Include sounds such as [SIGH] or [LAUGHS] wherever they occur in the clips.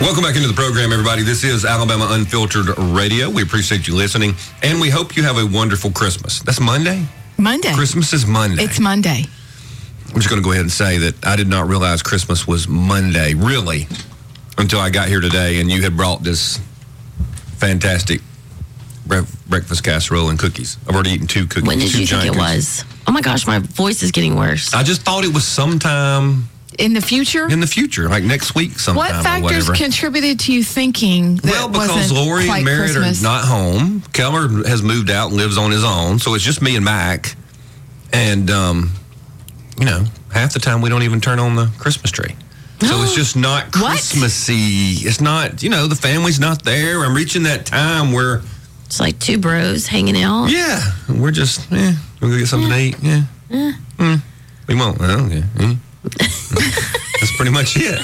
Welcome back into the program, everybody. This is Alabama Unfiltered Radio. We appreciate you listening, and we hope you have a wonderful Christmas. That's Monday. Monday. Christmas is Monday. It's Monday. I'm just going to go ahead and say that I did not realize Christmas was Monday, really, until I got here today, and you had brought this fantastic bre- breakfast casserole and cookies. I've already eaten two cookies. When did two you think it cookies. was? Oh my gosh, my voice is getting worse. I just thought it was sometime In the future, in the future, like next week sometime what factors whatever. contributed to you thinking that Well, because wasn't Lori quite and Merritt Christmas? are not home. Keller has moved out and lives on his own, so it's just me and Mac. And um, you know, half the time we don't even turn on the Christmas tree. So it's just [GASPS] not What? Christmassy. It's not, you know, the family's not there. I'm reaching that time where, It's like two bros hanging out. yeah, we're just, eh, we'll go get something to eat. Yeah. Mm. We won't. Well, okay. Mm. [LAUGHS] That's pretty much it.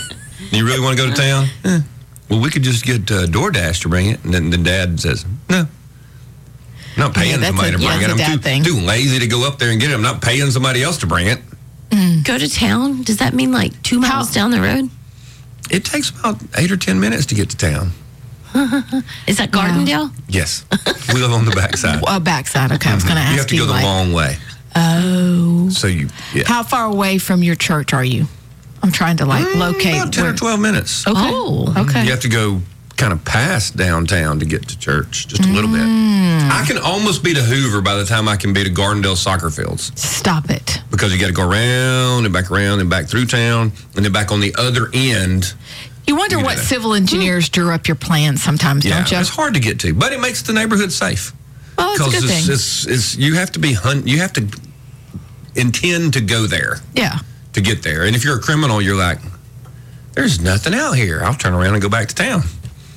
You really want to go to town? Eh. Well, we could just get uh, DoorDash to bring it. And then, then Dad says, no. I'm not paying Yeah, somebody a- to yeah, bring it. I'm too, thing. too lazy to go up there and get it. I'm not paying somebody else to bring it. Go to town? Does that mean like two miles down the road? It takes about eight or 10 minutes to get to town. [LAUGHS] Is that Gardendale? Yes. we live on the backside. [LAUGHS] uh, backside. Okay, I was going to ask you have to go the like, long way. Oh, So you, yeah. how far away from your church are you? I'm trying to like locate. Mm, About 10 where- or 12 minutes. Okay. Oh. okay. You have to go kind of past downtown to get to church, just a little bit. Mm. I can almost be to Hoover by the time I can be to Gardendale soccer fields Stop it. because you got to go around and back around and back through town and then back on the other end. You wonder You what that. civil engineers drew up your plans sometimes, Yeah, don't you? it's hard to get to, but it makes the neighborhood safe. Oh, well, it's a good it's, thing. it's, it's you have to be hunt, you have to intend to go there yeah. to get there. And if you're a criminal, you're like, there's nothing out here. I'll turn around and go back to town.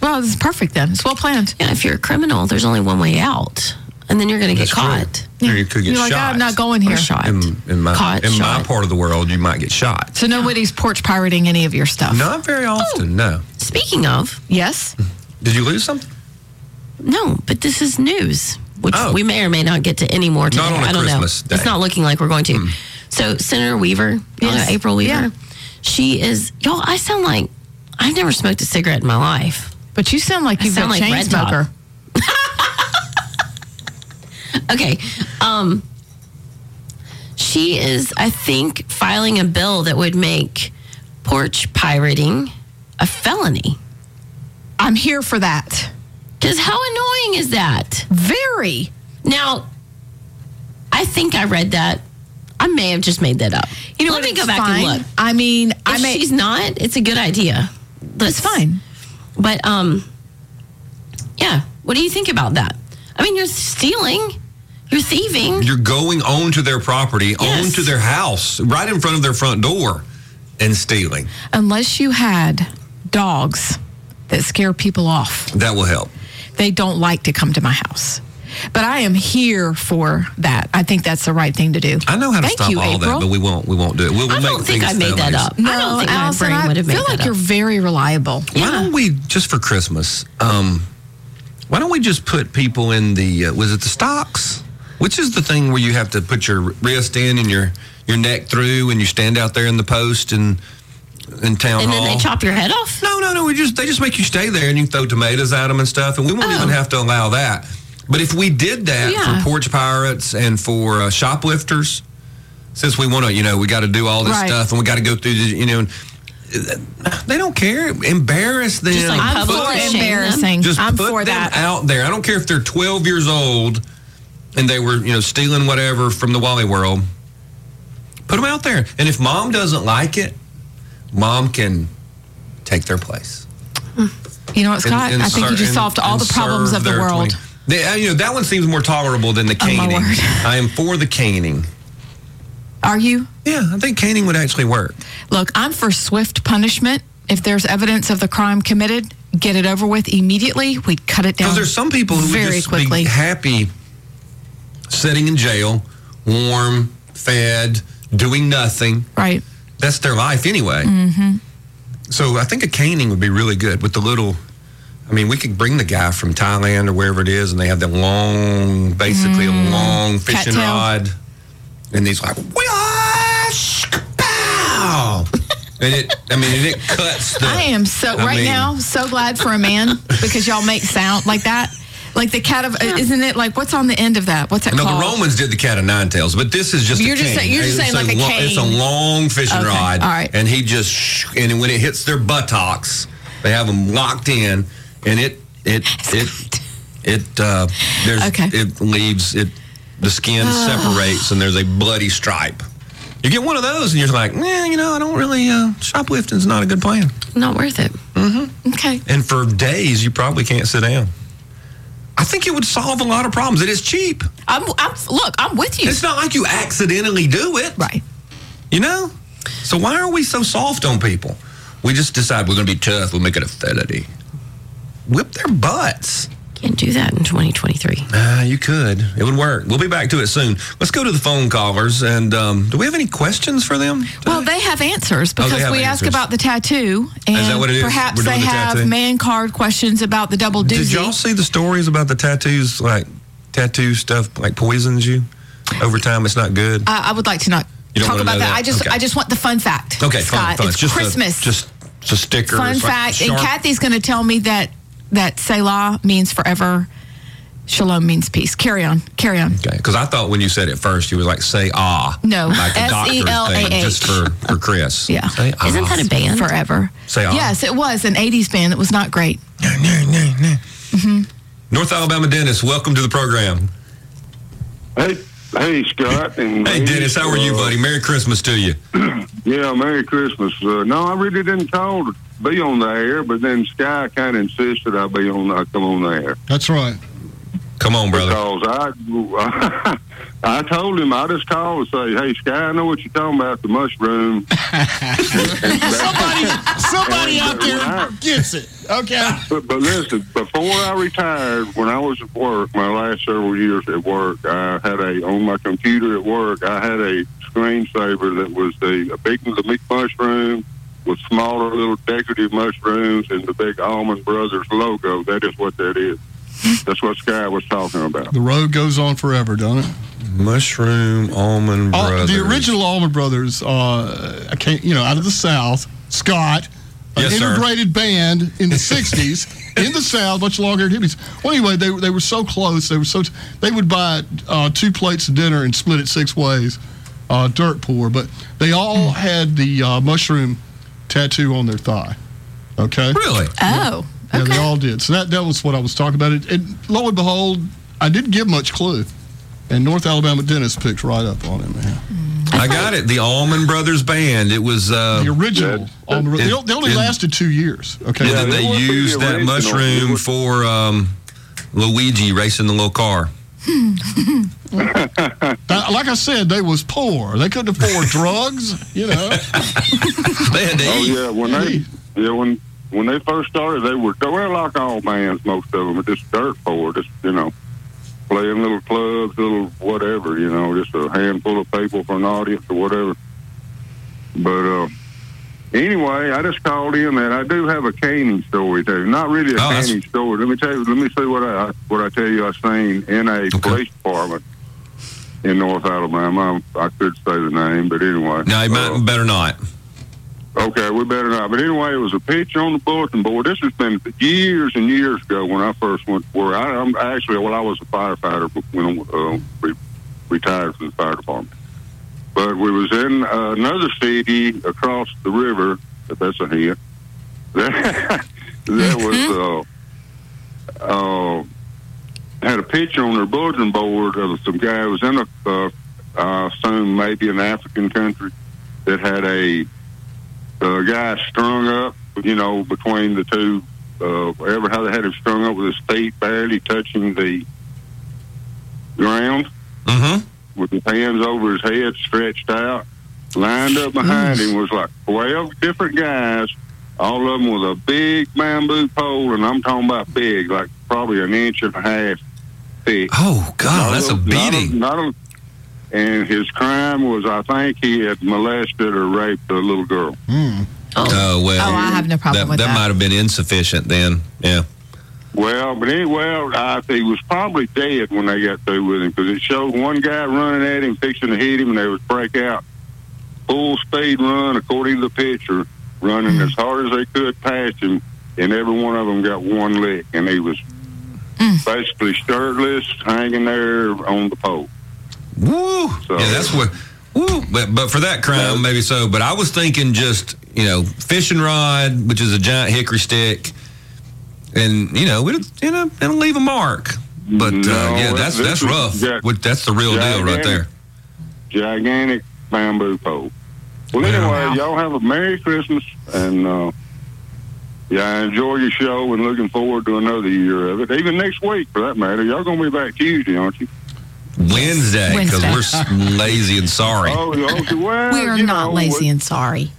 Well, this is perfect then. It's well planned. Yeah, if you're a criminal, there's only one way out. And then you're going to get That's true. caught. Or you could get You're like, oh, shot. I'm not going Or here. shot. in, in my Caught, in my part of the world, you might get shot. So nobody's porch pirating any of your stuff. Not very often. No. Oh, speaking of, Yes. Did you lose something? no, but this is news, which Oh. we may or may not get to any more today. Not on a I don't Christmas know. day. It's not looking like we're going to. So Senator Weaver, you Yes. know, April Weaver, Yeah. she is, y'all, I sound like I've never smoked a cigarette in my life. But you sound like you've sound been a like chain Red smoker. [LAUGHS] Okay. Um she is I think filing a bill that would make porch pirating a felony. I'm here for that. Cuz how annoying is that? Very. Now I think I read that. I may have just made that up. You know Let what? me go back fine. and look. I mean, I If may. she's not, it's a good idea. It's fine. But um yeah, what do you think about that? I mean, you're stealing, you're thieving. You're going onto their property, Yes. onto their house, right in front of their front door, and stealing. Unless you had dogs that scare people off, That will help. They don't like to come to my house. But I am here for that. I think that's the right thing to do. I know how to Thank stop you, all April. that, but we won't. We won't do it. We'll, we'll I don't think I made that felonies. up. I don't think my brain I would have made that up. I feel like you're very reliable. Why Yeah. don't we just for Christmas? Um, why don't we just put people in the? Uh, was it the stocks? Which is the thing where you have to put your wrist in and your your neck through, and you stand out there in the post and in town and hall. then they chop your head off? No, no, no. We just they just make you stay there and you throw tomatoes at them and stuff, and we won't Oh. even have to allow that. But if we did that Yeah. for porch pirates and for uh, shoplifters, since we want to, you know, we got to do all this Right. stuff and we got to go through, the, you know, and, they don't care. Embarrass them. Just like I'm public for embarrassing. Just I'm put for them that. out there. I don't care if they're 12 years old and they were, you know, stealing whatever from the Wally World. Put them out there. And if mom doesn't like it, mom can take their place. You know what, And- Scott? and I think you just solved all the problems of the world. 20 They- uh, you know, that one seems more tolerable than the Oh, caning. word. [LAUGHS] I am for the caning. Are you? Yeah, I think caning would actually work. Look, I'm for swift punishment. If there's evidence of the crime committed, get it over with immediately. We'd cut it down. Because there's some people who would very just quickly. be happy sitting in jail, warm, fed, doing nothing. right. That's their life anyway. Mm-hmm. So I think a caning would be really good with the little. I mean, we could bring the guy from Thailand or wherever it is, and they have the long, basically a long fishing Cattail. rod, and he's like, "Whish, pow!" [LAUGHS] and it. I mean, and it cuts. The, I am so I right mean- now so glad for a man because y'all make sound like that. Like the cat of isn't it like what's on the end of that? What's that No, called? the Romans did the cat of nine tails, but this is just You're a just cane. saying- you're just It's saying like a lo- It's a long fishing Okay, rod, all right. and he just and when it hits their buttocks, they have them locked in, and it it it it uh, there's Okay. it leaves it the skin separates, and there's a bloody stripe. You get one of those, and you're like, yeah, you know, I don't really uh, shoplifting's not a good plan. Not worth it. Mm-hmm. Okay. And for days, you probably can't sit down. I think it would solve a lot of problems. It is cheap. I'm, I'm look, I'm with you. It's not like you accidentally do it. Right. You know? So why are we so soft on people? We just decide we're going to be tough. We'll make it a felony. Whip their butts. Can't do that in 2023. Ah, you could. It would work. We'll be back to it soon. Let's go to the phone callers. And um, do we have any questions for them? Well, they have answers because Oh, have we ask about the tattoo, and that what it is? perhaps they the have tattoo? man card questions about the double doozy. Did y'all see the stories about the tattoos? Like tattoo stuff, like poisons you over time. It's not good. I, I would like to not talk about that. that? I just, Okay. I just want the fun fact. okay, Scott. fun, fun. It's just Christmas. A, just it's a sticker. fun It's like fact. and Kathy's going to tell me that that Selah means forever. Shalom means peace. Carry on. Carry on. Okay, because I thought when you said it first, you was like say ah. No, like a doctor's S-E-L-A-H. thing, just for for Chris. [LAUGHS] Yeah. Say ah. Isn't that a band? Forever. Say ah. Yes, it was an '80s band that was not great. No, no, no, no. Mm-hmm. North Alabama Dennis, welcome to the program. Hey, hey, Scott. And Hey, Dennis, how are you, uh, buddy? Merry Christmas to you. [CLEARS THROAT] Yeah, Merry Christmas. Uh, no, I really didn't call to be on the air, but then Sky kind of insisted I be on. I come on the air That's right. Come on, brother. because I, [LAUGHS] I told him I just called and say, "Hey, Sky, I know what you're talking about the mushroom." [LAUGHS] Somebody, somebody out there uh, Right. gets it. Okay. But, but listen, before I retired, when I was at work, my last several years at work, I had a on my computer at work. I had a screensaver that was the a big the big mushroom with smaller little decorative mushrooms and the big Allman Brothers logo. That is what that is. That's what Sky was talking about. The road goes on forever, don't it? Mushroom Allman All- Brothers. the original Allman Brothers, uh, I can't, you know, out of the South, Scott, an Yes, sir. integrated band in the [LAUGHS] '60s in the South, much longer than hippies. Well, anyway, they they were so close. They were so they would buy uh, two plates of dinner and split it six ways, uh, dirt poor. But they all had the uh, mushroom tattoo on their thigh. Okay. Really? Oh, Yeah, okay. they all did. So that, that was what I was talking about. It, and lo and behold, I didn't give much clue. And North Alabama Dennis picked right up on it, man. I got it. The Allman Brothers Band. it was. Uh, The original. That- on the, they, it- they only it- lasted two years. Okay. yeah, Yeah, did they used the that mushroom It for um, Luigi racing the little car? Now, like I said, they was poor. They couldn't afford [LAUGHS] drugs. You know. They had to Oh eat. yeah, when they yeah when when they first started, they were well like all bands, most of them, were just dirt poor, just you know, playing little clubs, little whatever, you know, just a handful of people for an audience or whatever. But uh, anyway, I just called in that I do have a caning story too. Not really a Oh, story. Let me tell you. Let me see what I what I tell you. I seen in a police department in North Alabama. I, I could say the name, but anyway. No, you might, Uh, better not. Okay, we better not. But anyway, it was a picture on the bulletin board. This has been years and years ago when I first went to work. I, I'm actually, well, I was a firefighter when I uh, re- retired from the fire department. But we was in uh, another city across the river. If that's a hint. [LAUGHS] that was uh, uh, had a picture on their bulletin board of some guy who was in a, uh, I assume maybe an African country that had a uh, guy strung up, you know, between the two, uh, wherever how they had him strung up with his feet barely touching the ground, Mm-hmm. with his hands over his head stretched out. Lined up behind him was like 12 different guys, all of them with a big bamboo pole, and I'm talking about big, like probably an inch and a half thick. Oh God, that's a Not beating. Not a, and his crime was, I think, he had molested or raped a little girl. Hmm. Oh uh, well. Oh, I have no problem that, with that that. might have been insufficient then. Yeah. Well, but anyway, well, I, he was probably dead when they got through with him because it showed one guy running at him, fixing to hit him, and they would break out. full speed run according to the picture, running hmm. as hard as they could past him, and every one of them got one lick, and he was hmm. basically shirtless, hanging there on the pole. Woo! So- yeah, that's what. Woo! But but for that crime, maybe so. But I was thinking just you know fishing rod, which is a giant hickory stick, and you know it'll you know it'll leave a mark. But uh, yeah, that's that's rough. that's the real deal right there. Gigantic bamboo pole. Well, anyway, y'all have a Merry Christmas, and uh, yeah, I enjoy your show, and looking forward to another year of it. Even next week, for that matter. Y'all gonna be back Tuesday, aren't you? Wednesday because we're lazy and sorry. Oh, okay, well, We are not know, lazy and sorry.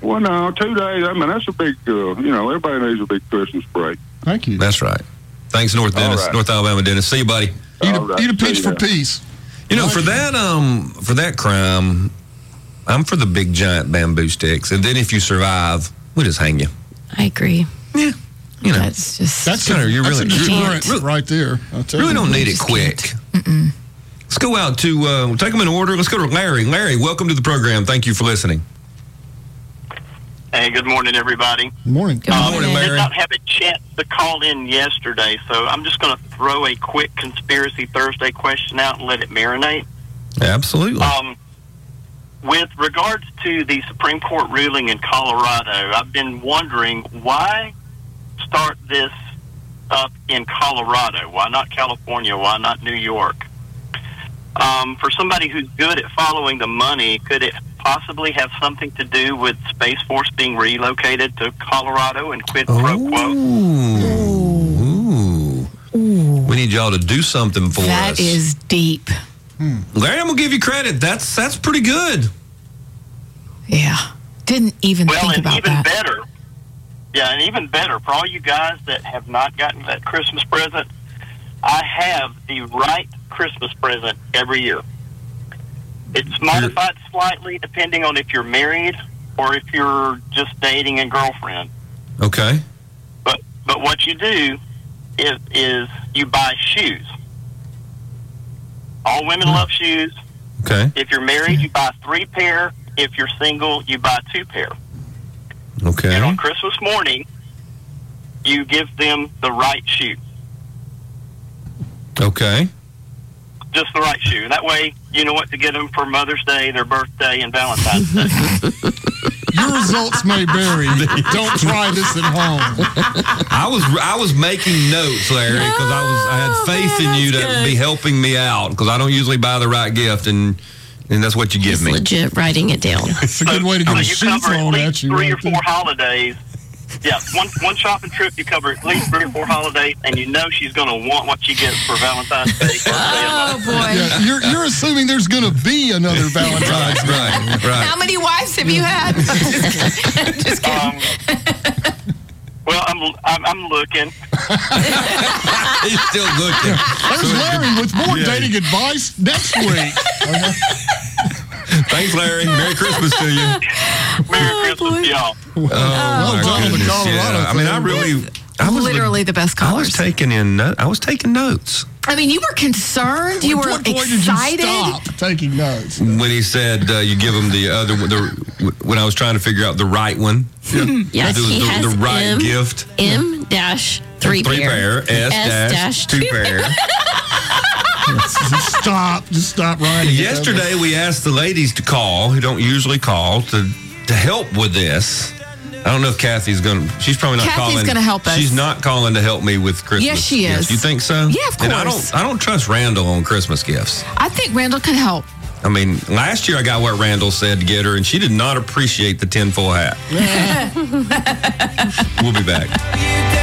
Well, no, two days. I mean, that's a big. Uh, you know, everybody needs a big Christmas break. Thank you. That's right. Thanks, North All Dennis, right. North Alabama Dennis. See you, buddy. Eat a, right, eat a see peach for peace. You know, for that um for that crime, I'm for the big giant bamboo sticks, and then if you survive, we just hang you. I agree. Yeah, you know, That's just That's Kinda, you're really- a you deterrent really- right there. I'll tell really don't need it quick. Let's go out to uh, we'll take them in order. Let's go to Larry. Larry, welcome to the program. Thank you for listening. Hey, good morning, everybody. Good morning. Good Um, morning, I Larry. did not have a chance to call in yesterday, so I'm just going to throw a quick conspiracy Thursday question out and let it marinate. Absolutely. Um, with regards to the Supreme Court ruling in Colorado, I've been wondering why start this up in Colorado? Why not California? Why not New York? Um, for somebody who's good at following the money, could it possibly have something to do with Space Force being relocated to Colorado and quid pro quo? Ooh. Ooh. We need y'all to do something for that us. is deep. Larry, I'm gonna give you credit. That's that's pretty good. Yeah. Didn't even Well, think and about even that. better, yeah, and even better for all you guys that have not gotten that Christmas present, I have the right Christmas present every year. It's modified slightly depending on if you're married or if you're just dating a girlfriend. Okay. But but what you do is is you buy shoes. All women mm. love shoes. Okay. If you're married, you buy three pair. If you're single, you buy two pair. And Okay. on Christmas morning, you give them the right shoe, Okay. just the right shoe. That way, you know what to get them for Mother's Day, their birthday, and Valentine's Day. [LAUGHS] Your results may vary. don't try this at home. I was I was making notes, Larry, because I was I had faith in you to be helping me out because I don't usually buy the right gift and and that's what you give He's me. legit writing it down. [LAUGHS] It's a good way to So get a you shoe cover at thrown least at you. three or right there. four holidays. Yeah, one one shopping trip, you cover at least three or four holidays, and you know she's going to want what you get for Valentine's Day. birthday, [LAUGHS] and Oh Mother's [LAUGHS] boy. Yeah, you're, you're assuming there's going to be another Valentine's Day. Right, right. How many wives have you had? Just kidding. Um, well, I'm, I'm I'm looking. [LAUGHS] He's still looking. There's Larry with more Yeah. dating advice next [LAUGHS] week. Thanks, Larry. Merry Christmas to you. Merry oh, Christmas, to y'all. Oh, well done on the Colorado yeah. I mean, I really, I was Literally the best I was taking in, I was taking notes I mean, you were concerned. You were what point excited. Did you stop taking notes? when he said uh, you give him the other the when I was trying to figure out the right one. [LAUGHS] Yes, it was he the, has the right M, gift. M dash three, Three pair, S, dash, two pair. [LAUGHS] Just stop. Just stop writing. it. Yesterday, we asked the ladies to call, who don't usually call, to to help with this. I don't know if Kathy's going to. She's probably not Kathy's calling. gonna help us. She's not calling to help me with Christmas. Yes, she gifts. is. You think so? Yeah, of And I don't. I don't trust Randall on Christmas gifts. I think Randall can help. I mean, last year I got what Randall said to get her, and she did not appreciate the tinfoil hat. [LAUGHS] we'll be back. [LAUGHS]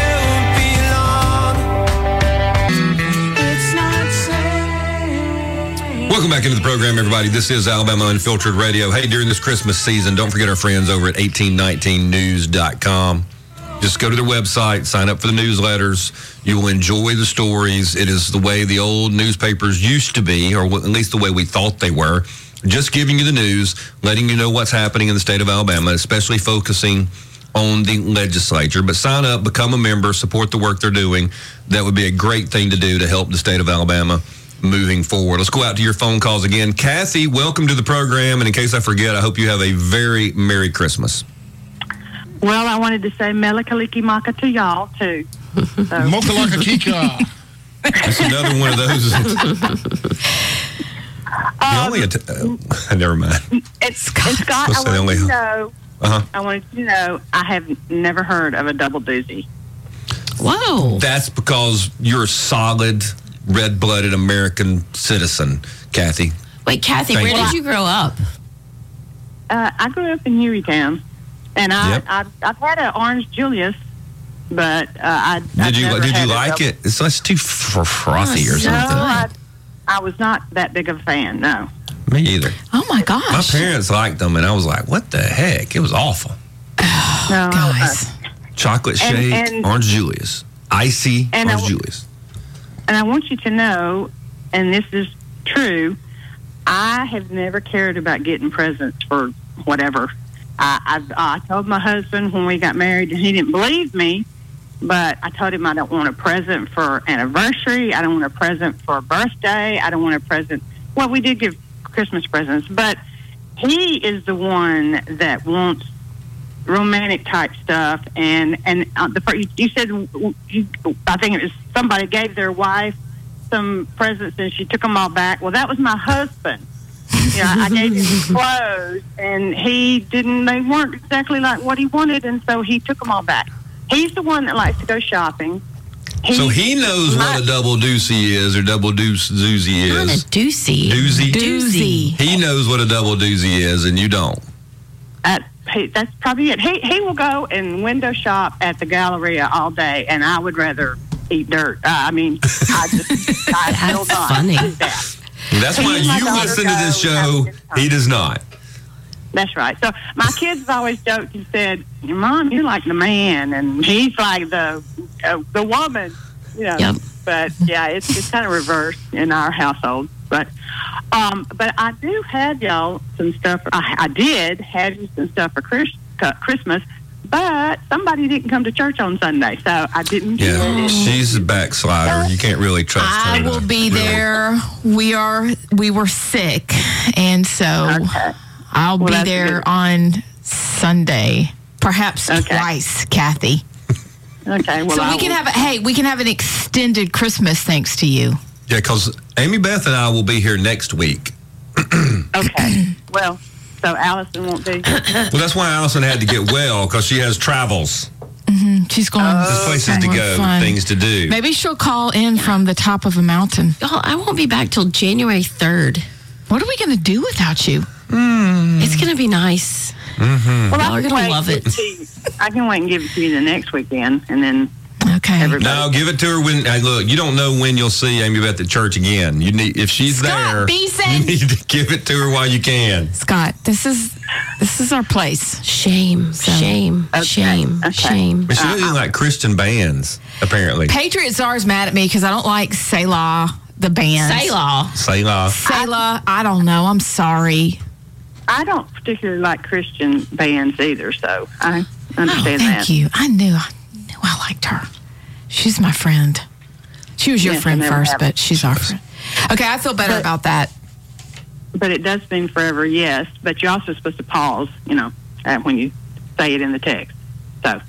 Welcome back into the program, everybody. This is Alabama Unfiltered Radio. Hey, during this Christmas season, don't forget our friends over at 1819news.com. Just go to their website, sign up for the newsletters. You will enjoy the stories. It is the way the old newspapers used to be, or at least the way we thought they were. Just giving you the news, letting you know what's happening in the state of Alabama, especially focusing on the legislature. But sign up, become a member, support the work they're doing. That would be a great thing to do to help the state of Alabama moving forward. Let's go out to your phone calls again. Kathy, welcome to the program. And in case I forget, I hope you have a very Merry Christmas. Well, I wanted to say Mele Kalikimaka to y'all too. So, [LAUGHS] Mokalaka Kika. It's another one of those. [LAUGHS] The only att- uh, [LAUGHS] never mind. and, and Scott, Let's say I wanted you to know. Uh-huh. I wanted to know I have never heard of a double doozy. Whoa. That's because you're solid, red blooded American citizen, Kathy. Wait, Kathy, Thank where you. did you grow up? Uh, I grew up in Hueytown, and I, Yep. I I've had an orange Julius, but uh, I Did I've you never did you like double- it? It's, it's too fr- frothy or Oh, No, something. I, I was not that big of a fan. No. Me either. Oh my gosh! My parents liked them, and I was like, "What the heck?" It was awful. No, Guys. Chocolate shake, and- orange Julius, icy And I orange w- Julius. And I want you to know, and this is true, I have never cared about getting presents for whatever. I, I, I told my husband when we got married, and he didn't believe me, but I told him I don't want a present for anniversary. I don't want a present for a birthday. I don't want a present. Well, we did give Christmas presents, but he is the one that wants romantic type stuff and and uh, the fir- you, you said you, I think it was somebody gave their wife some presents and she took them all back. Well, that was my husband. You know, I gave him [LAUGHS] clothes and he didn't. They weren't exactly like what he wanted, and so he took them all back. He's the one that likes to go shopping. So he knows what a double doozy is or double deuce doozy Not a is. doozy. Doozy. Doozy. He knows what a double doozy is, and you don't. at he, that's probably it. He he will go and window shop at the Galleria all day, and I would rather eat dirt. Uh, I mean, I just I [LAUGHS] will That's not funny. do that. That's He why you daughter listen to this go and have a show. He does not. That's right. So my kids have always joked and said, "Your mom, you're like the man, and he's like the uh, the woman." You know. Yep. But yeah, it's it's kind of reversed in our household. But um, but I do have y'all some stuff. I, I did have you some stuff for Chris, uh, Christmas, but somebody didn't come to church on Sunday, so I didn't. Yeah, she's a backslider. You can't really trust her. I to will be really- there. We are we were sick, and so Okay. I'll Well, be there good. on Sunday, perhaps Okay. twice, Kathy. Okay. Well, so I we can will- have a, hey, we can have an extended Christmas thanks to you. Yeah, because Amy Beth and I will be here next week. [CLEARS THROAT] Okay. [CLEARS THROAT] well, so Allison won't be. Well, that's why Allison had to get well because she has travels. Mm-hmm. She's going oh, There's places to go, fun. things to do. Maybe she'll call in from the top of a mountain. Y'all, I won't be back till January 3rd. What are we going to do without you? Hmm. It's going to be nice. Mm-hmm. Well, Y'all I are can gonna wait love and it. I can wait and give it to you the next weekend, and then Okay. everybody. No, give it to her when. Hey, look, you don't know when you'll see Amy Beth at church again. You need if she's Scott there. Beeson! You [LAUGHS] need to give it to her while you can. Scott, this is this is our place. Shame, shame, Okay, shame, okay. shame. But she doesn't like Christian bands, apparently. Patriot Czar's mad at me because I don't like Selah, the band. Selah. Selah. Selah, I don't know. I'm sorry. I don't particularly like Christian bands either, so I Oh, understand thank that. you. I knew I knew I liked her. She's my friend. She was your Yes, friend first, have. but she's our friend. Okay, I feel better But- about that. But it does mean forever, yes. But you're also supposed to pause, you know, uh, when you say it in the text. So,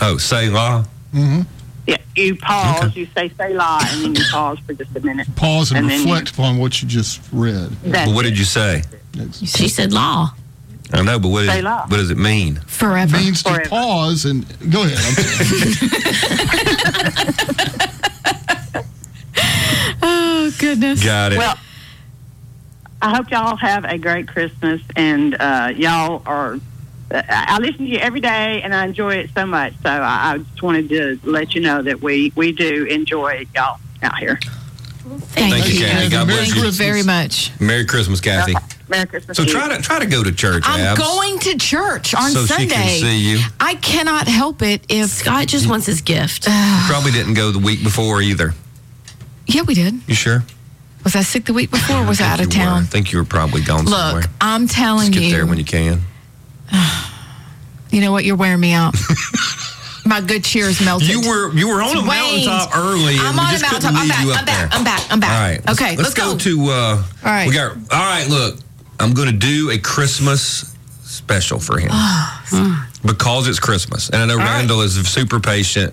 Oh, Selah. yeah, you pause, Okay. you say Selah, and then you pause for just a minute. Pause and, And then you- reflect upon what you just read. Well, what did you say? She said law. I know, but what, is, what does it mean? Forever. means to Forever. pause and go ahead. I'm. [LAUGHS] Oh goodness. Got it. Well, I hope y'all have a great Christmas, and uh, y'all are. uh, I listen to you every day, and I enjoy it so much. So I, I just wanted to let you know that we we do enjoy y'all out here. Thank, Thank you, you. Kathy. God Merry bless Thank you. you very much. Merry Christmas, Kathy. Merry Christmas. So to you. try to try to go to church, I'm Abs, going to church on so Sunday. she can see you. I cannot help it if Scott just wants his gift. [SIGHS] Probably didn't go the week before either. Yeah, we did. You sure? Was I sick the week before or was I out of you were. town? I think you were probably gone somewhere. Look, somewhere. I'm telling Just get you. there when you can. [SIGHS] You know what? You're wearing me out. my [LAUGHS] my good cheer is melted. You were you were on a Waned. mountaintop early, I'm we on a just couldn't mountaintop. I'm leave back. I'm back. I'm back. I'm back. All right. let's- Okay, Let's, let's go, go. to. Uh, all right. We got. All right. Look, I'm going to do a Christmas special for him because it's Christmas, and I know Ah. right. Randall is super patient,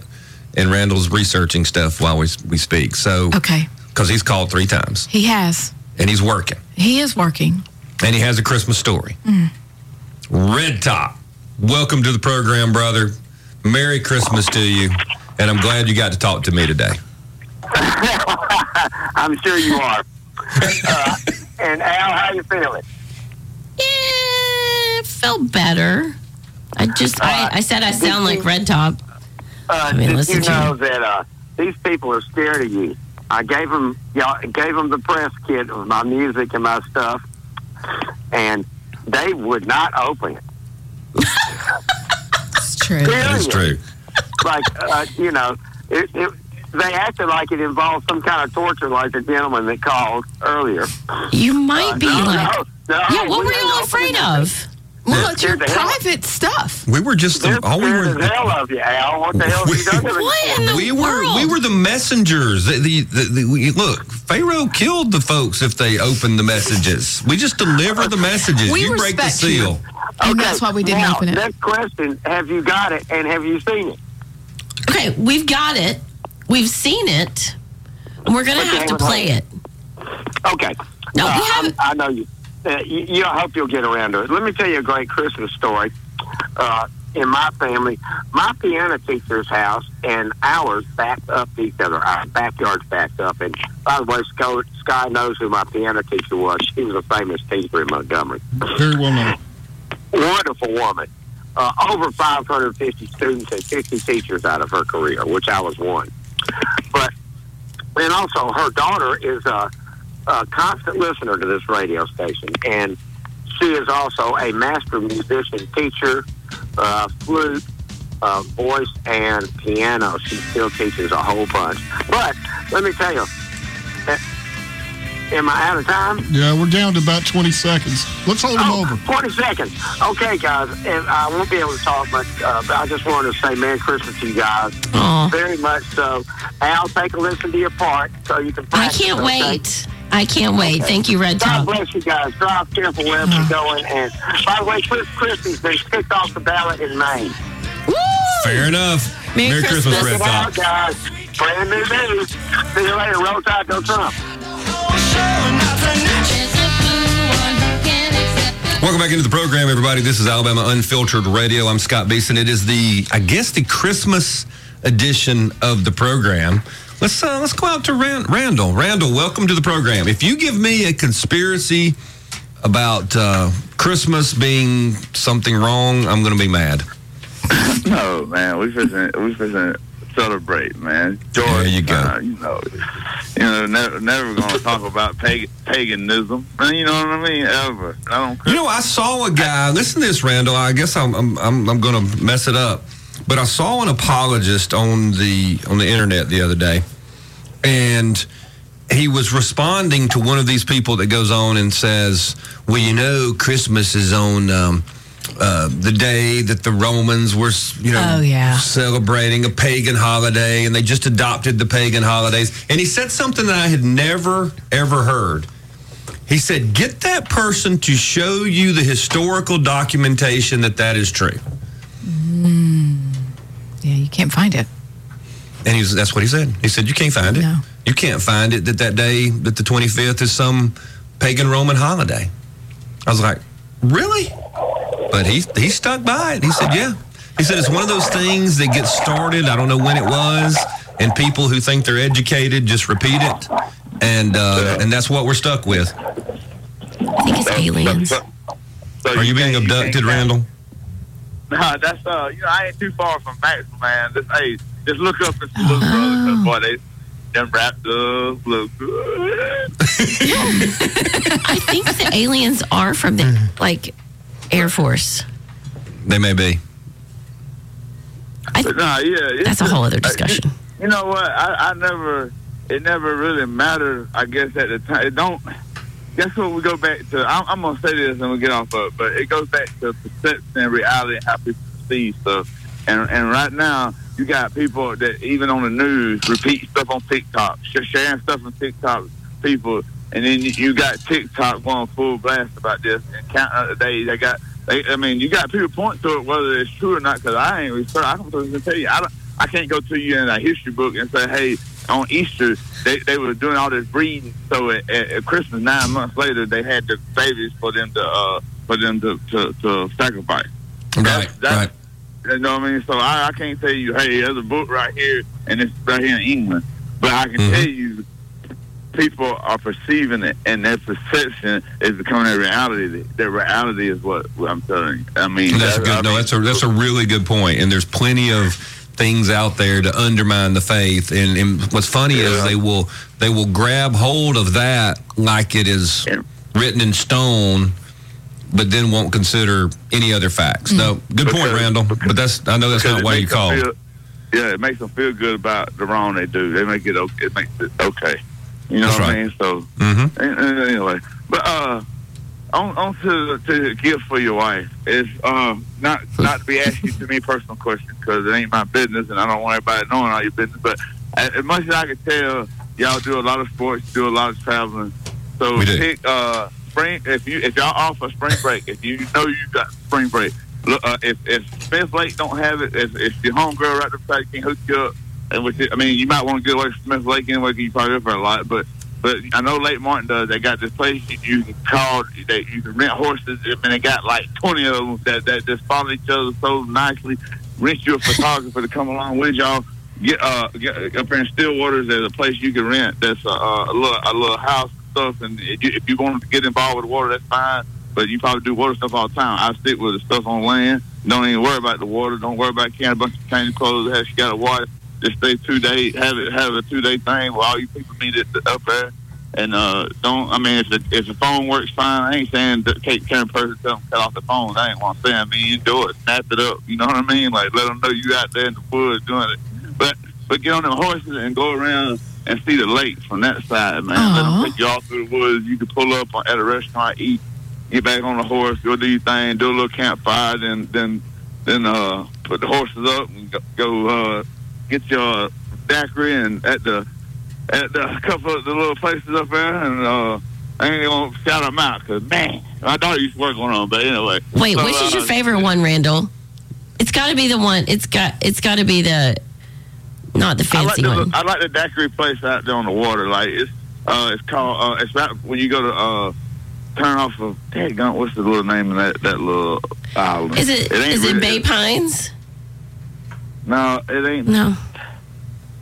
and Randall's researching stuff while we we speak. So Okay. because he's called three times He has. and he's working, He is working. and he has a Christmas story. Mm. Red Top, welcome to the program, brother. Merry Christmas to you, and I'm glad you got to talk to me today. [LAUGHS] I'm sure you are. [LAUGHS] uh, and Al, how you feeling? Yeah, felt better. I just, I, I said I sound like Red Top. Uh, mean, did listen you to know you. that uh, these people are scared of you? I gave them, y'all, gave them the press kit of my music and my stuff, and they would not open it. It's true. That's true. Like, uh, you know, it, it, they acted like it involved some kind of torture, like the gentleman that called earlier. You might be no, like, no, no, yeah. What we were you all afraid of? Well, it's your Scared hell- private stuff. We were just the all we were. as hell of you, Al. What the hell have you done to them? What in the We were we were the messengers. The, the, the, the- we, look, Pharaoh killed the folks if they opened the messages. We just deliver the messages. We you break the respect you. seal. And that's why we didn't now, open it. Next question: Have you got it, and have you seen it? Okay, we've got it. We've seen it. And we're gonna But have to play heard it. Okay. No, Uh, we haven't. I know you. Uh, you, you. I hope you'll get around to it. Let me tell you a great Christmas story. Uh, in my family, my piano teacher's house and ours backed up each other. Our backyards backed up. And by the way, Sky, Sky knows who my piano teacher was. She was a famous teacher in Montgomery. Very well known. Wonderful woman. Uh, over 550 students and 50 teachers out of her career, which I was one. But and also her daughter is a, a constant listener to this radio station, and she is also a master musician, teacher, uh, flute, uh, voice, and piano. She still teaches a whole bunch. But let me tell you, eh, am I out of time? Yeah, we're down to about 20 seconds. Let's hold them Oh, over. 20 seconds. Okay, guys, and I won't be able to talk much, uh, but I just wanted to say Merry Christmas to you guys. Aw. Very much so. Al, take a listen to your part so you can I can't okay? wait. I can't wait. Thank you, Red God Top. bless you guys. Drive careful wherever you're mm. going. And by the way, Chris Christie's been kicked off the ballot in Maine. Woo! Fair enough. Merry Christmas. Red Check Top. guys. Brand new news. See you later. Roll Tide, go Trump. Welcome back into the program, everybody. This is Alabama Unfiltered Radio. I'm Scott Beeson. It is the, I guess, the Christmas edition of the program. Let's uh, let's go out to Ran- Randall. Randall, welcome to the program. If you give me a conspiracy about uh, Christmas being something wrong, I'm going to be mad. [LAUGHS] No, man, we fishing, we fishing celebrate, man. George, There you go. uh, you know, you know, never, never gonna [LAUGHS] talk about pag- paganism. You know what I mean? Ever. I don't. You know, I saw a guy. Listen to this, Randall. I guess I'm I'm I'm, I'm going to mess it up, but I saw an apologist on the on the internet the other day, and he was responding to one of these people that goes on and says, "Well, you know, Christmas is on." Um, uh, the day that the Romans were, you know, Oh, yeah. celebrating a pagan holiday, and they just adopted the pagan holidays. And he said something that I had never ever heard. He said, "Get that person to show you the historical documentation that that is true." You can't find it. And he's that's what he said. He said, "You can't find it. No. You can't find it that that day that the 25th is some pagan Roman holiday." I was like, "Really?" But he he stuck by it. He said, "Yeah." He said it's one of those things that gets started. I don't know when it was, and people who think they're educated just repeat it, and uh, and that's what we're stuck with. I think it's aliens. So, so Are you being abducted, can't- Randall? [LAUGHS] Nah, that's uh, you know, I ain't too far from Maxwell, man. Just hey, just look up and see little brother, cause boy, they them wrapped up, look good. [LAUGHS] I think the aliens are from the like Air Force. They may be. I, But nah, yeah, it's that's a whole other uh, discussion. You know what? I, I never, it never really mattered. I guess at the time, it don't. Guess what? We go back to. I'm, I'm gonna say this and we'll get off of it, but it goes back to perception and reality and how people see stuff. And and right now, you got people that even on the news repeat stuff on TikTok, sharing stuff on TikTok. People, and then you, got TikTok going full blast about this and counting out the days. They got, they, I mean, you got people point to it whether it's true or not. Because I ain't. I can tell you, I don't. I can't go to you in a history book and say, hey, on Easter they, they were doing all this breeding. So at, at, at Christmas, nine months later, they had the babies for them to uh, for them to, to, to sacrifice. Right, That's- right. You know what I mean? So I, I can't tell you, hey, there's a book right here, and it's right here in England. But I can Mhm. tell you, people are perceiving it, and that perception is becoming a reality. That reality is what, what I'm telling you. I mean, That's a good. I no, mean, that's a that's a really good point. And there's plenty of things out there to undermine the faith. And, and what's funny is they will they will grab hold of that like it is Yeah. written in stone, but then won't consider any other facts. No, good point, Because- Randall. But that's I know that's not why you called. feel- yeah, it makes them feel good about the wrong they do. They make it okay. It makes it okay. You know That's what right. I mean? So Mm-hmm. an- an- anyway, but uh, on, on to to the gift for your wife is uh not not to be asking too many personal questions because it ain't my business and I don't want everybody knowing all your business. But as, as much as I can tell, y'all do a lot of sports, do a lot of traveling. So pick uh spring if you if y'all offer spring break if you know you got spring break. Look, uh, if if Smith Lake don't have it, if if your homegirl right beside you can hook you up, and which I mean you might want to get away from Smith Lake anyway, you probably up there a lot, but but I know Lake Martin does. They got this place you, you can call. They you can rent horses, and they got like twenty of them that that just follow each other so nicely. Rent you a photographer to come along with y'all. Get uh get, up in Stillwater. There's a place you can rent. That's a, a little a little house and stuff. And if you, if you want to get involved with water, that's fine. But you probably do water stuff all the time. I stick with the stuff on land. Don't even worry about the water. Don't worry about carrying a bunch of change clothes. Have she got a wife? Just stay two day. Have it have a two day thing where all you people meet it up there. And uh, don't. I mean, if the if the phone works fine, I ain't saying take care of person tell them cut off the phone. I ain't what I'm saying. I mean, you do it, snap it up. You know what I mean? Like let them know you out there in the woods doing it. But but get on them horses and go around and see the lake from that side, man. Let them take you all through the woods. You can pull up at a restaurant, eat, get back on the horse, go do your thing, do a little campfire, then then then uh put the horses up and go, go uh get your daiquiri and at the at the [LAUGHS] couple of the little places up there and uh I ain't gonna shout them out because man, my daughter used to work on them. But anyway, Wait, So, which is your uh, favorite one, Randall? It's got to be the one. It's got. It's got to be the, not the I like fancy the one. I like the daiquiri place out there on the water. Like it's uh it's called uh it's about when you go to uh turn off of Daggone, what's the little name of that that little island? Is it? ain't Is it really- Bay Pines? No, it ain't. No.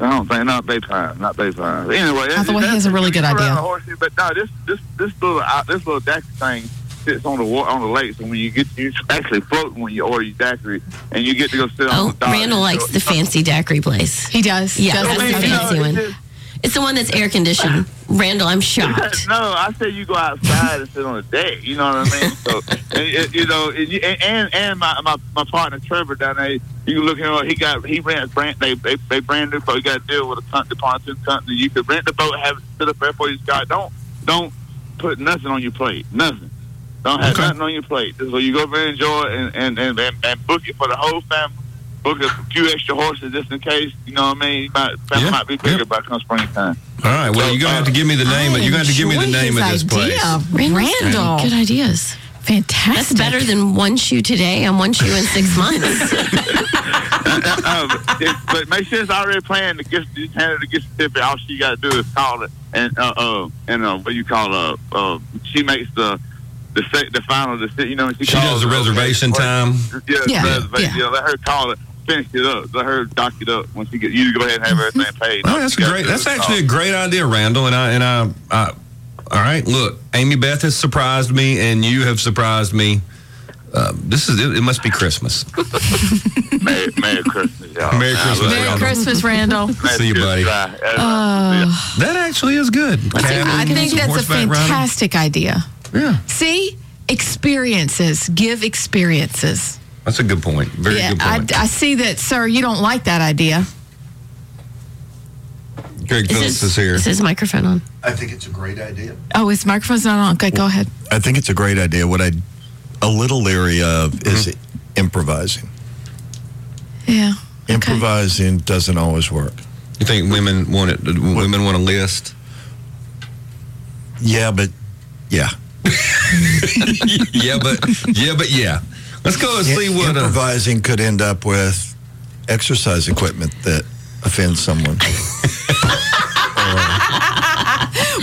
I don't think not Bay Pine, not Bay Pine. Anyway, Hathaway that- has a really good idea. the horseshoe, but no, this this this little uh, this little daiquiri thing sits on the wa- on the lake. So when you get you actually floating when you order your daiquiri, and you get to go sit on Oh, the dock. Randall likes the fancy daiquiri place. He does. Yeah, does that's I the mean, the fancy know, one. just- It's the one that's air conditioned. Randall, I'm [LAUGHS] shocked. No, I said you go outside and sit on the deck. You know what I mean? So, [LAUGHS] and, you know, and and and my, my my partner Trevor down there, you can look him up. He got he rents brand they they, they brand new boat. You got to deal with a company, pontoon company. You could rent the boat, have it sit up there for you. Scott, don't don't put nothing on your plate. Nothing. Don't have Okay. nothing on your plate. So you go there and enjoy it and and, and, and and book it for the whole family. Book a few extra horses just in case. You know what I mean? You might, family Yeah, might be bigger yeah. by come springtime. All right. Well, you're gonna have to give me the name. You're gonna have to give me the name of this place. Randall's Randall. Good ideas. Fantastic. That's better than one shoe today and one shoe in six months. [LAUGHS] uh, it, but make sure it's already planned. The gift, just hand her the gift certificate. All she got to do is call it, and uh, uh, and uh, what you call uh, uh, she makes the the the final decision. You know, she, She calls does the reservation time. Yeah, Yeah, reservation. yeah. Yeah, let her call it. Finish it up. Let her dock it up when she get. You go ahead and have everything [LAUGHS] paid. Oh, that's great. That's actually a great idea, Randall. And I and I, I all right. Look, Amy Beth has surprised me, and you have surprised me. Uh, this is it, it. Must be Christmas. [LAUGHS] Merry, Merry Christmas, y'all. Merry Christmas, Merry. Randall. Christmas, Randall. [LAUGHS] See you, buddy. Uh, That actually is good. I think, I think that's a horseback riding. fantastic idea. Yeah, See, experiences give experiences. That's a good point. Very yeah, good I, point. I see that, sir. You don't like that idea. Greg Is Phillips his, is here. is his microphone on? I think it's a great idea. Oh, his microphone's not on. Okay, go ahead. I think it's a great idea. What I a little leery of mm-hmm. is improvising. Yeah, Improvising doesn't always work. You think women want it? Women want a list? Yeah, but yeah. [LAUGHS] yeah, but yeah, but yeah. Let's go and see what. Uh, improvising could end up with exercise equipment that offends someone. [LAUGHS]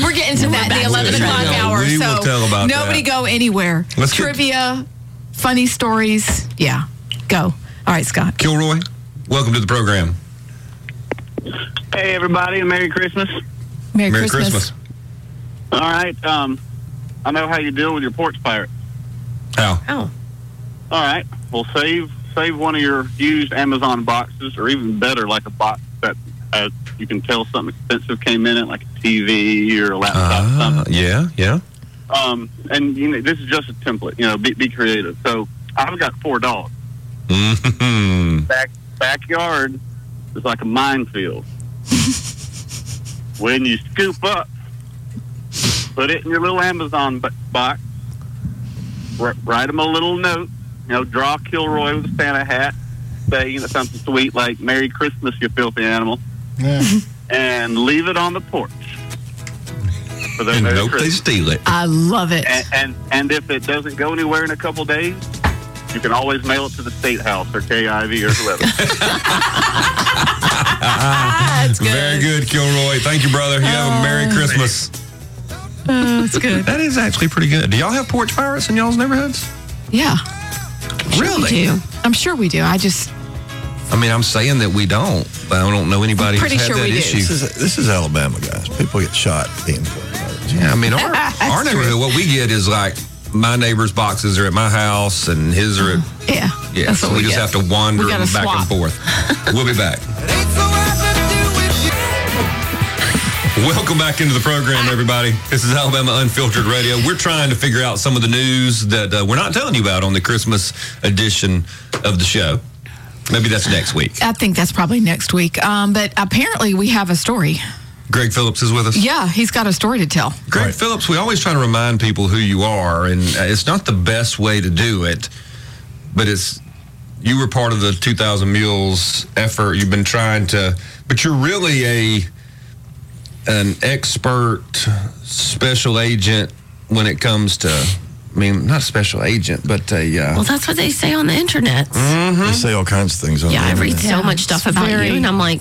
We're getting to that in the 11 o'clock Yeah, hour. so will tell about nobody that. go anywhere. Let's get- Trivia, funny stories. Yeah, go. All right, Scott. Kilroy, welcome to the program. Hey, everybody, and Merry Christmas. Merry, Merry Christmas. Christmas. All right. Um, I know how you deal with your porch pirate. How? Oh. All right. Well, save save one of your used Amazon boxes, or even better, like a box that uh, you can tell something expensive came in it, like a TV or a laptop. Uh, something. yeah, yeah. Um, and you know, this is just a template. You know, be, be creative. So I've got four dogs. hmm Back backyard is like a minefield. when you scoop up, put it in your little Amazon box. wr- Write them a little note. You know, draw Kilroy with a Santa hat. Say you know something sweet like "Merry Christmas, you filthy animal," Yeah. and leave it on the porch. For their And Merry nope, they steal it. I love it. And, and and if it doesn't go anywhere in a couple days, you can always mail it to the state house or KIV or whoever. [LAUGHS] That's good. Very good, Kilroy. Thank you, brother. You have a Merry oh. Christmas. Oh, that's good. That is actually pretty good. Do y'all have porch pirates in y'all's neighborhoods? Yeah. Really? We do. I'm sure we do. I just, I mean, I'm saying that we don't, but I don't know anybody pretty who's had sure that we do. issue. This is, this is Alabama, guys. People get shot being porch. Yeah, I mean, our, [LAUGHS] our neighborhood, what we get is like my neighbor's boxes are at my house and his are at, yeah. yeah, That's so what we, we just have to wander back swap. and forth. We'll be back. [LAUGHS] Welcome back into the program, everybody. This is Alabama Unfiltered Radio. We're trying to figure out some of the news that uh, we're not telling you about on the Christmas edition of the show. Maybe that's next week. I think that's probably next week. Um, but apparently we have a story. Greg Phillips is with us. Yeah, he's got a story to tell. Greg Phillips, we always try to remind people who you are, and uh, it's not the best way to do it, but it's you were part of the 2,000 Mules effort. You've been trying to, but you're really a an expert special agent when it comes to. I mean, not a special agent, but a. Uh, Well, that's what they say on the internet. They say all kinds of things on Yeah, the I read internet. so much stuff about very- you, and I'm like,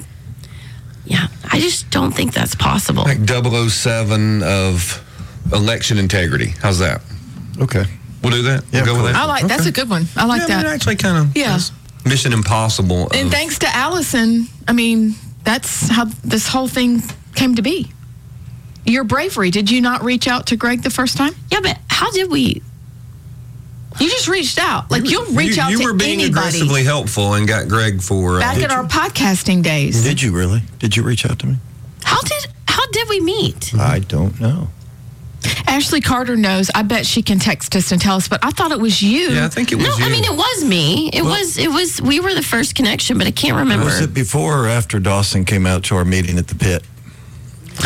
yeah, I just don't think that's possible. like 007 of election integrity. How's that? Okay. We'll do that. Yeah, we'll go with that. I like that's a good one. I like yeah, that. It actually kind of Yeah. Mission Impossible. And thanks to Allison, I mean, that's how this whole thing came to be. Your bravery. Did you not reach out to Greg the first time? Yeah, but how did we? You just reached out. Like you'll reach you, out you to were being anybody. aggressively helpful and got Greg for. Uh, Back in our podcasting days. Did you really? Did you reach out to me? How did? How did we meet? I don't know. Ashley Carter knows. I bet she can text us and tell us, but I thought it was you. yeah, I think it was No, you. I mean it was me. It was. It was. We were the first connection, but I can't remember. Was it before or after Dawson came out to our meeting at the pit?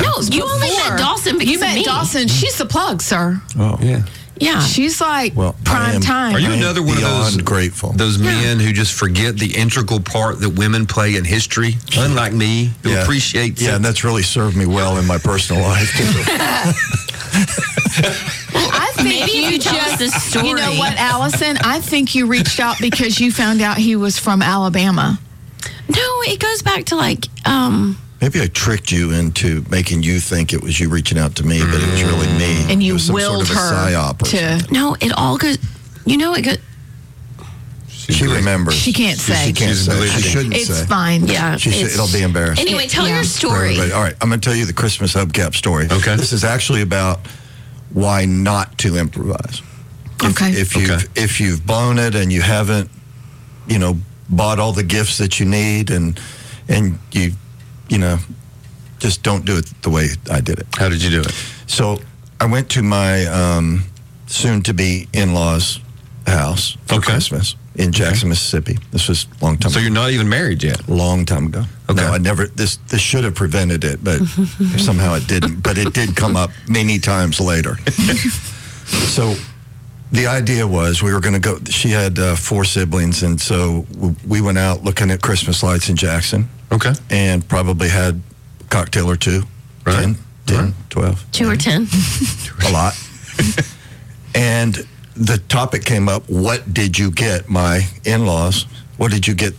No, you only met Dawson because You of met me. Dawson. She's the plug, sir. Oh. yeah. Yeah. She's like Well, prime am- time. Are you I another one of those grateful. Those men who just forget the integral part that women play in history, unlike me, who Yeah. appreciates Yeah, it. and that's really served me well in my personal life. too. [LAUGHS] I think Maybe you you just, this story. you know what, Allison? I think you reached out because you found out he was from Alabama. No, it goes back to like. um Maybe I tricked you into making you think it was you reaching out to me, but it was really me. Mm. And you it was some willed sort of a her psyop or something. to. No, it all goes. You know, it goes. She remembers. She can't say. she can't She's say. She believing. shouldn't say. It's say. fine. Yeah, She said it's- it'll be embarrassing. Anyway, tell Yeah. your for story. everybody. All right, I'm going to tell you the Christmas hubcap story. Okay. This is actually about why not to improvise. If, Okay. If you've Okay. if you've blown it and you haven't, you know, bought all the gifts that you need and and you, you know, just don't do it the way I did it. How did you do it? So I went to my um, soon-to-be in-laws' house for Okay. Christmas in Jackson, Mississippi. This was a long time. Ago. So you're not even married yet. long time ago. Okay. No, I never. This this should have prevented it, but [LAUGHS] somehow it didn't. But it did come up many times later. [LAUGHS] so the idea was we were going to go. She had uh, four siblings, and so we went out looking at Christmas lights in Jackson Okay. and probably had a cocktail or two. Right. 10, 10 Right. 12. Two or ten. [LAUGHS] a lot. and the topic came up what did you get my in laws? What did you get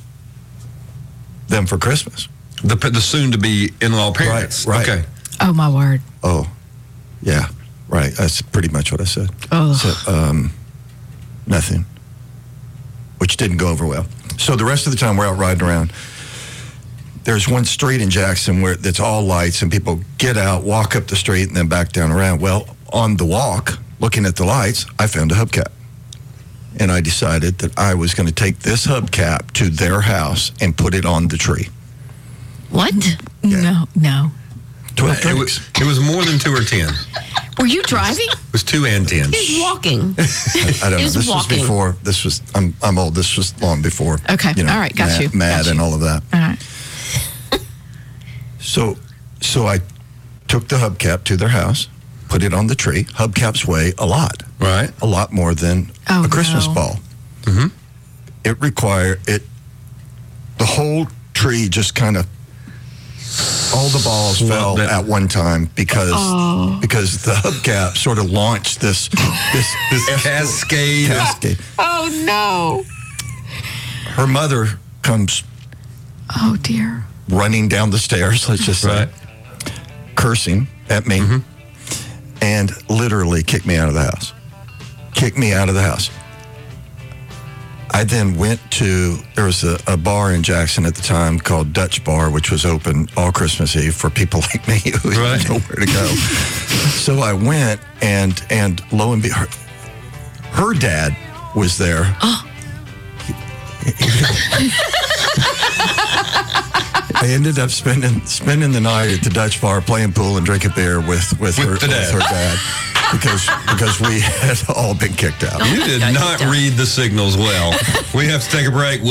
them for Christmas? The the soon to be in law parents. right. Okay. Oh my word. Oh, yeah, right. That's pretty much what I said. Oh. So, um, nothing, which didn't go over well. So the rest of the time we're out riding around. There's one street in Jackson where it's all lights, and people get out, walk up the street, and then back down around. Well, on the walk, looking at the lights, I found a hubcap. And I decided that I was going to take this hubcap to their house and put it on the tree. What? No, no. 12 It was, it was more than two or ten. Were you driving? It was two and ten. He's walking. [LAUGHS] I don't know. This walking. was before. This was. I'm. I'm old. This was long before. Okay. You know, All right. Got mad, you. Mad Got and you. all of that. All right. So, so I took the hubcap to their house, put it on the tree. Hubcaps weigh a lot, Right. a lot more than Oh, a Christmas no. ball. Mhm. It required it. The whole tree just kind of. All the balls Swung fell that- at one time because Oh. because the hubcap sort of launched this this This [LAUGHS] cascade. cascade. Oh no. Her mother comes Oh dear. Running down the stairs, let's just say, Right. cursing at me, and literally kicked me out of the house. Kicked me out of the house. I then went to, there was a, a bar in Jackson at the time called Dutch Bar, which was open all Christmas Eve for people like me who Right. didn't know where to go. so I went, and and lo and behold, her, her dad was there. I ended up spending spending the night at the Dutch bar playing pool and drinking beer with with, her, the dad. with her dad because because we had all been kicked out. You did not read the signals well. We have to take a break. We'll